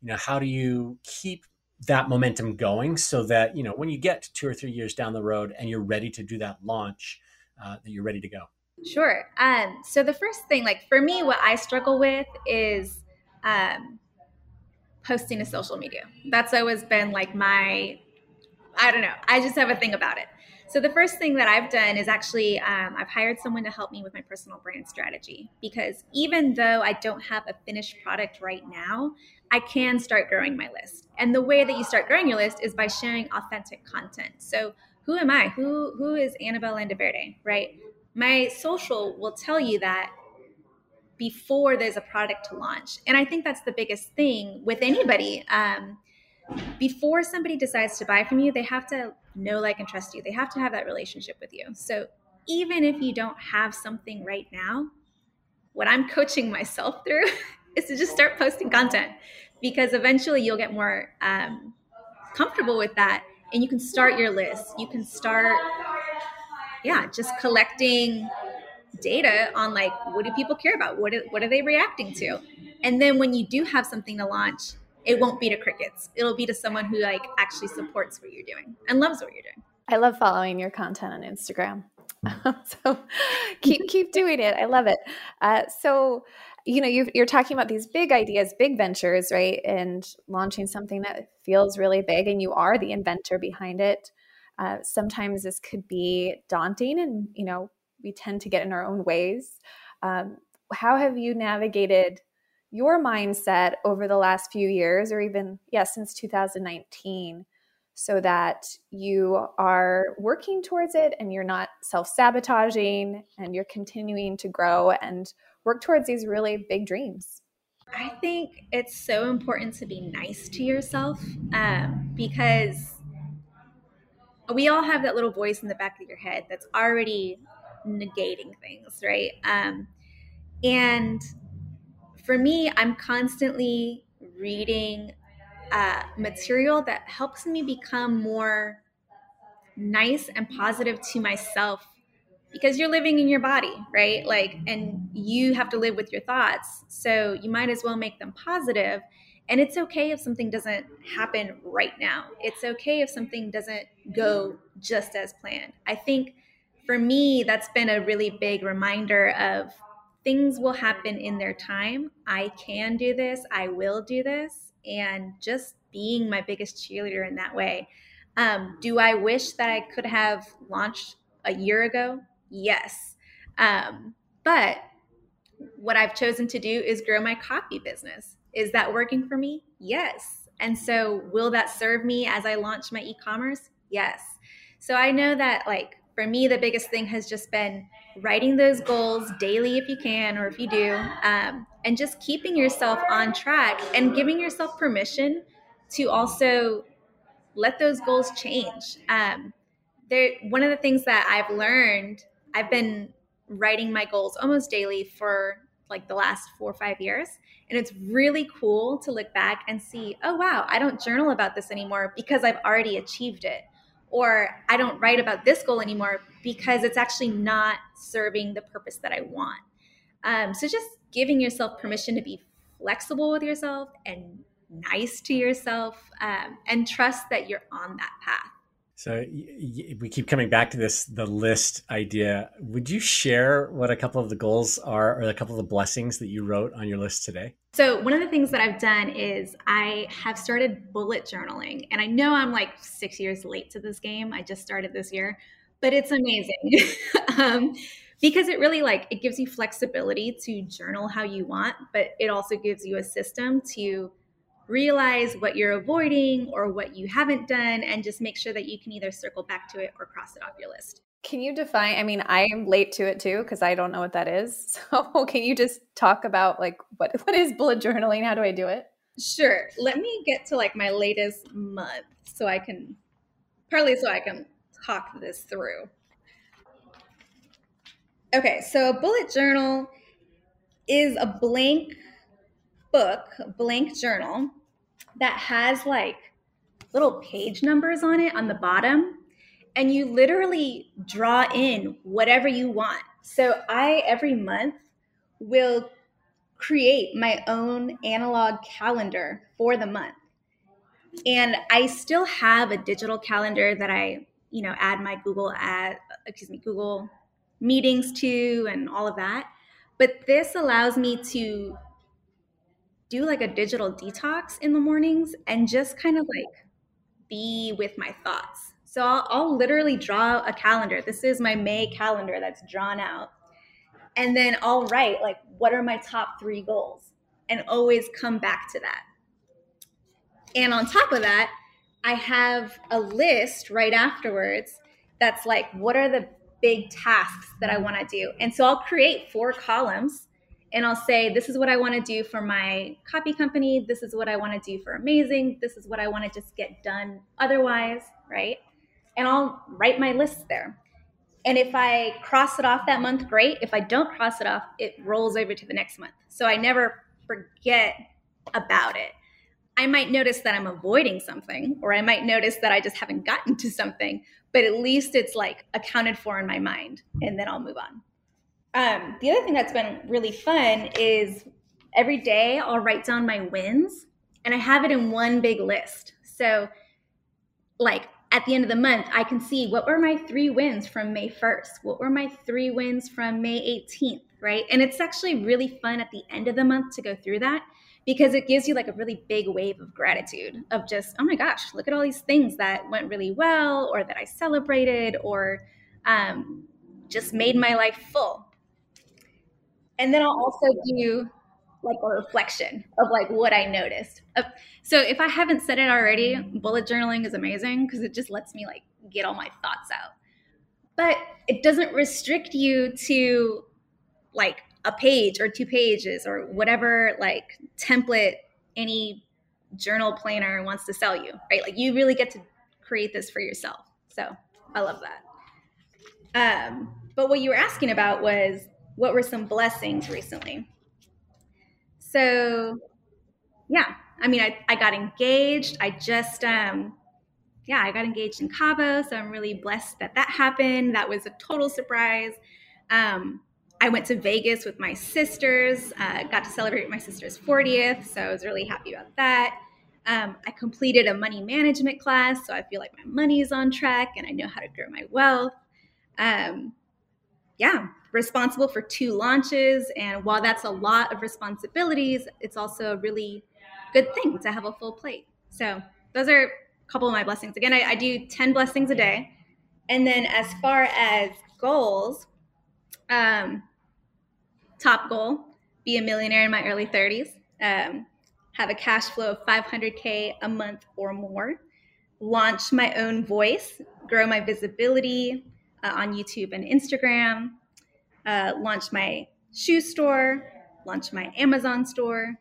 you know, how do you keep that momentum going so that you know when you get two or three years down the road and you're ready to do that launch, uh, that you're ready to go? Sure. Um, so the first thing, like for me, what I struggle with is um, posting to social media. That's always been like my, I don't know. I just have a thing about it. So the first thing that I've done is actually um, I've hired someone to help me with my personal brand strategy because even though I don't have a finished product right now, I can start growing my list. And the way that you start growing your list is by sharing authentic content. So who am I? Who who is Annabel Landaverde, right? My social will tell you that before there's a product to launch. And I think that's the biggest thing with anybody. Um, before somebody decides to buy from you, they have to know, like, and trust you. They have to have that relationship with you. So even if you don't have something right now, what I'm coaching myself through is to just start posting content because eventually you'll get more um, comfortable with that and you can start your list. You can start, yeah, just collecting data on like what do people care about what, what are they reacting to and then when you do have something to launch it won't be to crickets. It'll be to someone who like actually supports what you're doing and loves what you're doing. I love following your content on Instagram. so keep keep doing it. I love it. Uh, so you know you are talking about these big ideas, big ventures, right? And launching something that feels really big, and you are the inventor behind it. Uh, sometimes this could be daunting, and you know we tend to get in our own ways. Um, how have you navigated your mindset over the last few years, or even, yeah, since 2019, so that you are working towards it and you're not self sabotaging and you're continuing to grow and work towards these really big dreams? I think it's so important to be nice to yourself um, because we all have that little voice in the back of your head that's already negating things, right? Um, and for me, I'm constantly reading uh, material that helps me become more nice and positive to myself because you're living in your body, right? Like, and you have to live with your thoughts. So you might as well make them positive. And it's okay if something doesn't happen right now. It's okay if something doesn't go just as planned. I think for me, that's been a really big reminder of things will happen in their time. I can do this. I will do this. And just being my biggest cheerleader in that way. Um, do I wish that I could have launched a year ago? Yes. Um, but what I've chosen to do is grow my coffee business. Is that working for me? Yes. And so, will that serve me as I launch my e commerce? Yes. So, I know that, like, for me, the biggest thing has just been writing those goals daily if you can, or if you do, um, and just keeping yourself on track and giving yourself permission to also let those goals change. Um, there, one of the things that I've learned, I've been writing my goals almost daily for like the last four or five years. And it's really cool to look back and see, oh, wow, I don't journal about this anymore because I've already achieved it or I don't write about this goal anymore because it's actually not serving the purpose that I want. Um, so just giving yourself permission to be flexible with yourself and nice to yourself um, and trust that you're on that path. So we keep coming back to this the list idea. Would you share what a couple of the goals are or a couple of the blessings that you wrote on your list today? So one of the things that I've done is I have started bullet journaling. And I know I'm like 6 years late to this game. I just started this year, but it's amazing. um, because it really like it gives you flexibility to journal how you want, but it also gives you a system to realize what you're avoiding or what you haven't done and just make sure that you can either circle back to it or cross it off your list. Can you define? I mean, I am late to it too because I don't know what that is. So, can you just talk about like what what is bullet journaling? How do I do it? Sure. Let me get to like my latest month so I can partly so I can talk this through. Okay, so bullet journal is a blank book, blank journal that has like little page numbers on it on the bottom. And you literally draw in whatever you want. So I, every month, will create my own analog calendar for the month. And I still have a digital calendar that I, you know, add my Google ad, excuse me, Google meetings to and all of that. But this allows me to do like a digital detox in the mornings and just kind of like be with my thoughts. So I'll, I'll literally draw a calendar. This is my May calendar that's drawn out. And then I'll write, like, what are my top three goals? And always come back to that. And on top of that, I have a list right afterwards that's like, what are the big tasks that I want to do? And so I'll create four columns and I'll say, this is what I want to do for my copy company. This is what I want to do for Amazing. This is what I want to just get done otherwise, right? And I'll write my list there. And if I cross it off that month, great. If I don't cross it off, it rolls over to the next month. So I never forget about it. I might notice that I'm avoiding something, or I might notice that I just haven't gotten to something, but at least it's like accounted for in my mind, and then I'll move on. Um, the other thing that's been really fun is every day I'll write down my wins, and I have it in one big list. So, like at the end of the month, I can see what were my three wins from May 1st? What were my three wins from May 18th, right? And it's actually really fun at the end of the month to go through that because it gives you like a really big wave of gratitude of just, oh my gosh, look at all these things that went really well or that I celebrated or um, just made my life full. And then I'll also do like a reflection of like what I noticed. So if I haven't said it already, bullet journaling is amazing because it just lets me like get all my thoughts out. But it doesn't restrict you to like a page or two pages or whatever like template any journal planner wants to sell you, right? Like you really get to create this for yourself. So I love that. Um, but what you were asking about was what were some blessings recently? So yeah, I mean, I, I got engaged. I just, um, yeah, I got engaged in Cabo. So I'm really blessed that that happened. That was a total surprise. Um, I went to Vegas with my sisters, uh, got to celebrate my sister's 40th, so I was really happy about that. Um, I completed a money management class, so I feel like my money is on track and I know how to grow my wealth. Um, yeah, responsible for two launches. And while that's a lot of responsibilities, it's also a really good thing to have a full plate. So those are a couple of my blessings. Again, I, I do 10 blessings a day. And then as far as goals, um, top goal be a millionaire in my early 30s um, have a cash flow of 500k a month or more launch my own voice grow my visibility uh, on youtube and instagram uh, launch my shoe store launch my amazon store.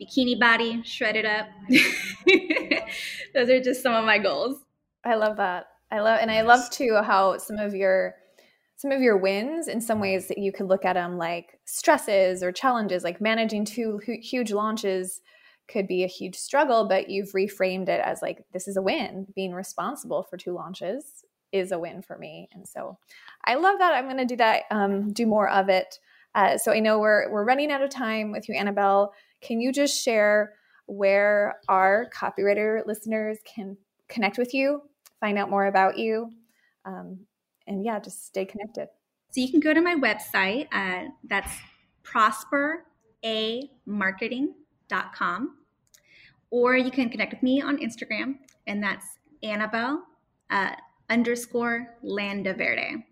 Bikini body shred it up. Those are just some of my goals. I love that. I love and i love too how some of your some of your wins in some ways that you could look at them like stresses or challenges like managing two huge launches could be a huge struggle but you've reframed it as like this is a win being responsible for two launches is a win for me and so i love that i'm going to do that um, do more of it uh, so i know we're we're running out of time with you annabel can you just share where our copywriter listeners can connect with you find out more about you um, and yeah, just stay connected. So you can go to my website. Uh, that's prosperamarketing.com. Or you can connect with me on Instagram, and that's Annabel uh, underscore Landaverde.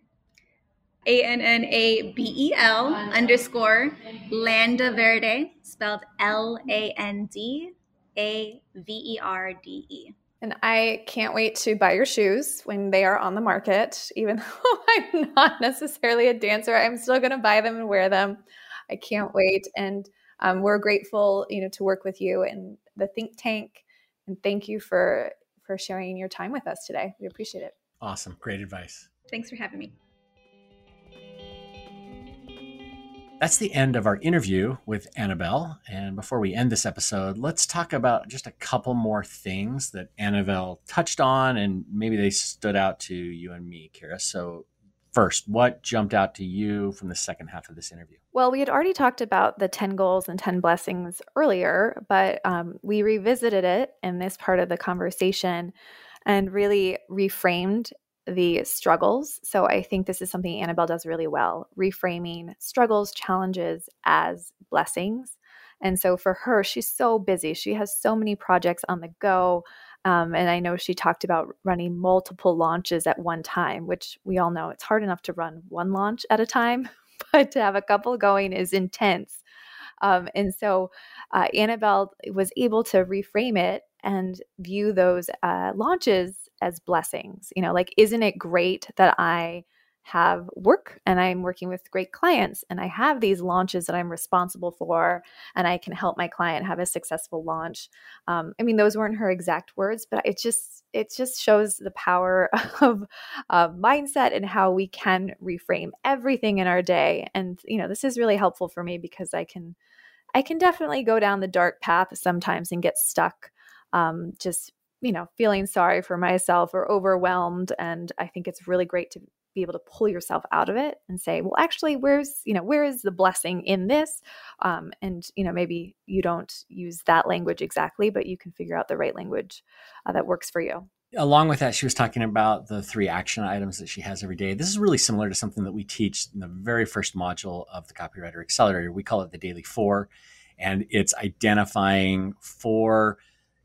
A N N A B E L underscore Landaverde, spelled L A N D A V E R D E. And I can't wait to buy your shoes when they are on the market. Even though I'm not necessarily a dancer, I'm still going to buy them and wear them. I can't wait. And um, we're grateful, you know, to work with you and the think tank. And thank you for for sharing your time with us today. We appreciate it. Awesome, great advice. Thanks for having me. That's the end of our interview with Annabel. And before we end this episode, let's talk about just a couple more things that Annabel touched on, and maybe they stood out to you and me, Kira. So, first, what jumped out to you from the second half of this interview? Well, we had already talked about the 10 goals and 10 blessings earlier, but um, we revisited it in this part of the conversation and really reframed the struggles. So I think this is something Annabel does really well, reframing struggles, challenges as blessings. And so for her, she's so busy. She has so many projects on the go. Um, and I know she talked about running multiple launches at one time, which we all know it's hard enough to run one launch at a time, but to have a couple going is intense. Um, and so uh, Annabel was able to reframe it and view those uh, launches as blessings. You know, like, isn't it great that I have work and I'm working with great clients and I have these launches that I'm responsible for and I can help my client have a successful launch. Um, I mean, those weren't her exact words, but it just it just shows the power of uh, mindset and how we can reframe everything in our day. And you know, this is really helpful for me because I can I can definitely go down the dark path sometimes and get stuck. Um, just you know, feeling sorry for myself or overwhelmed. And I think it's really great to be able to pull yourself out of it and say, well, actually, where's, you know, where is the blessing in this? Um, and, you know, maybe you don't use that language exactly, but you can figure out the right language uh, that works for you. Along with that, she was talking about the three action items that she has every day. This is really similar to something that we teach in the very first module of the Copywriter Accelerator. We call it the Daily Four, and it's identifying four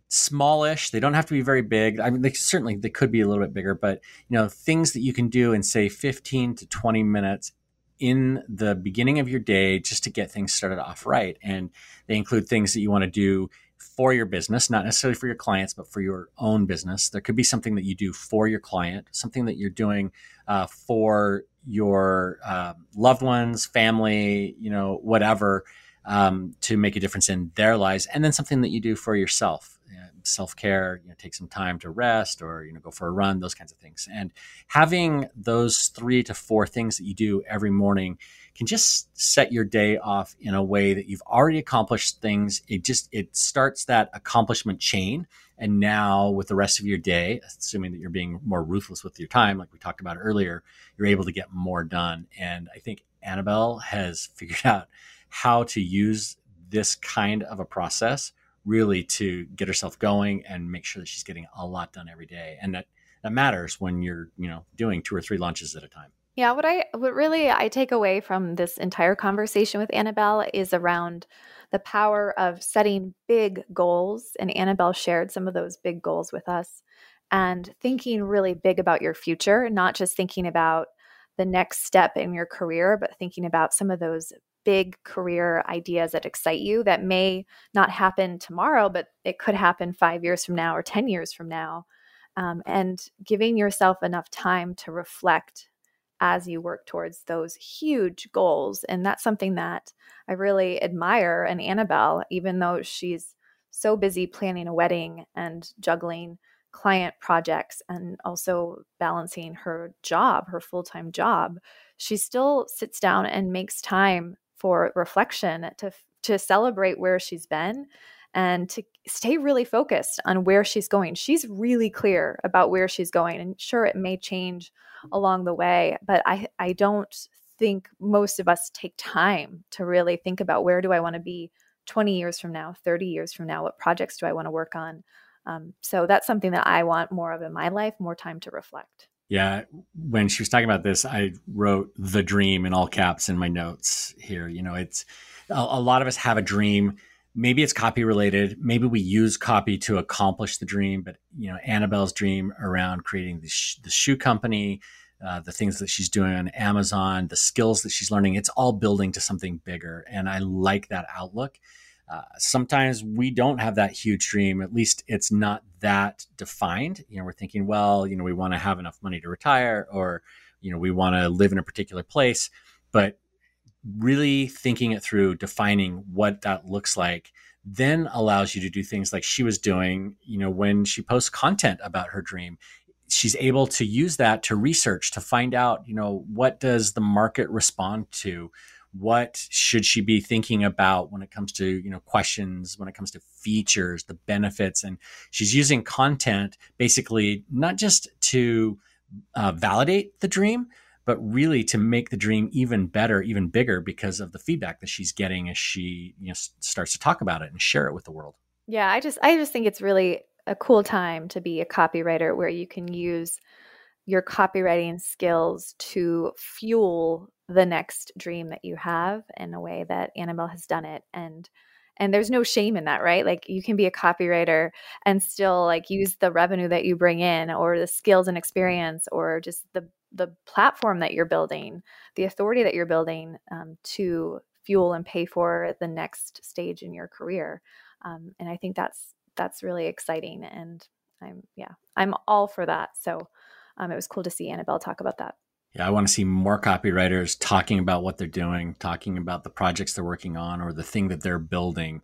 smallish. They don't have to be very big. I mean, they certainly they could be a little bit bigger, but you know, things that you can do in say 15 to 20 minutes in the beginning of your day just to get things started off right. And they include things that you want to do for your business, not necessarily for your clients, but for your own business. There could be something that you do for your client, something that you're doing uh, for your uh, loved ones, family, you know, whatever, um, to make a difference in their lives, and then something that you do for yourself self care, you know, take some time to rest or you know go for a run, those kinds of things. And having those three to four things that you do every morning can just set your day off in a way that you've already accomplished things. It just it starts that accomplishment chain. And now with the rest of your day, assuming that you're being more ruthless with your time, like we talked about earlier, you're able to get more done. And I think Annabel has figured out how to use this kind of a process really to get herself going and make sure that she's getting a lot done every day. And that, that matters when you're, you know, doing two or three lunches at a time. Yeah, what I what really I take away from this entire conversation with Annabel is around the power of setting big goals and Annabel shared some of those big goals with us and thinking really big about your future, not just thinking about the next step in your career, but thinking about some of those big career ideas that excite you that may not happen tomorrow, but it could happen five years from now or 10 years from now. Um, and giving yourself enough time to reflect as you work towards those huge goals. And that's something that I really admire in Annabel, even though she's so busy planning a wedding and juggling client projects and also balancing her job, her full time job. She still sits down and makes time for reflection to to celebrate where she's been and to stay really focused on where she's going. She's really clear about where she's going and sure it may change along the way, but I I don't think most of us take time to really think about where do I want to be 20 years from now, 30 years from now, what projects do I want to work on? Um, so that's something that I want more of in my life, more time to reflect. Yeah, when she was talking about this, I wrote the dream in all caps in my notes here. You know, it's a, a lot of us have a dream. Maybe it's copy related. Maybe we use copy to accomplish the dream. But you know, Annabel's dream around creating the, sh- the shoe company, uh, the things that she's doing on Amazon, the skills that she's learning, it's all building to something bigger. And I like that outlook. Uh, sometimes we don't have that huge dream. At least it's not that defined. You know, we're thinking, well, you know, we want to have enough money to retire, or you know, we want to live in a particular place. But really thinking it through, defining what that looks like, then allows you to do things like she was doing. You know, when she posts content about her dream, she's able to use that to research to find out. You know, what does the market respond to? What should she be thinking about when it comes to you know questions when it comes to features the benefits? And she's using content basically not just to uh, validate the dream but really to make the dream even better even bigger because of the feedback that she's getting as she you know starts to talk about it and share it with the world. Yeah i just i just think it's really a cool time to be a copywriter where you can use your copywriting skills to fuel the next dream that you have in a way that Annabel has done it. And and there's no shame in that right? Like you can be a copywriter and still like use the revenue that you bring in or the skills and experience or just the the platform that you're building the authority that you're building um, to fuel and pay for the next stage in your career. Um, and i think that's that's really exciting and i'm yeah i'm all for that. So um, it was cool to see annabel talk about that yeah, I want to see more copywriters talking about what they're doing, talking about the projects they're working on or the thing that they're building,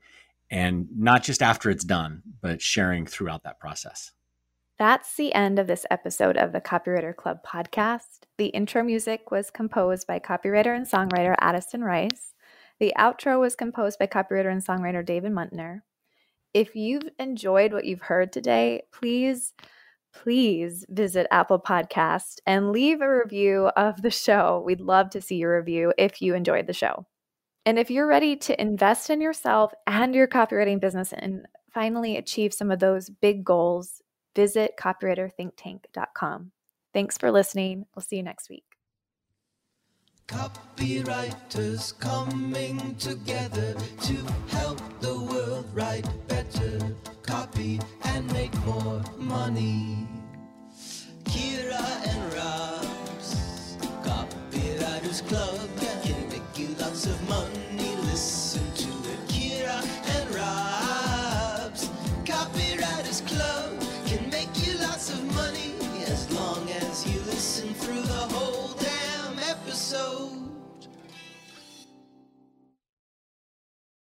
and not just after it's done, but sharing throughout that process. That's the end of this episode of the Copywriter Club podcast. The intro music was composed by copywriter and songwriter Addison Rice. The outro was composed by copywriter and songwriter David Muntner. If you've enjoyed what you've heard today, please please visit Apple Podcast and leave a review of the show. We'd love to see your review if you enjoyed the show. And if you're ready to invest in yourself and your copywriting business and finally achieve some of those big goals, visit copywriterthinktank.com. Thanks for listening. We'll see you next week. Copywriters coming together to help the world write better copy and make more money. Kira and Rob's Copywriters Club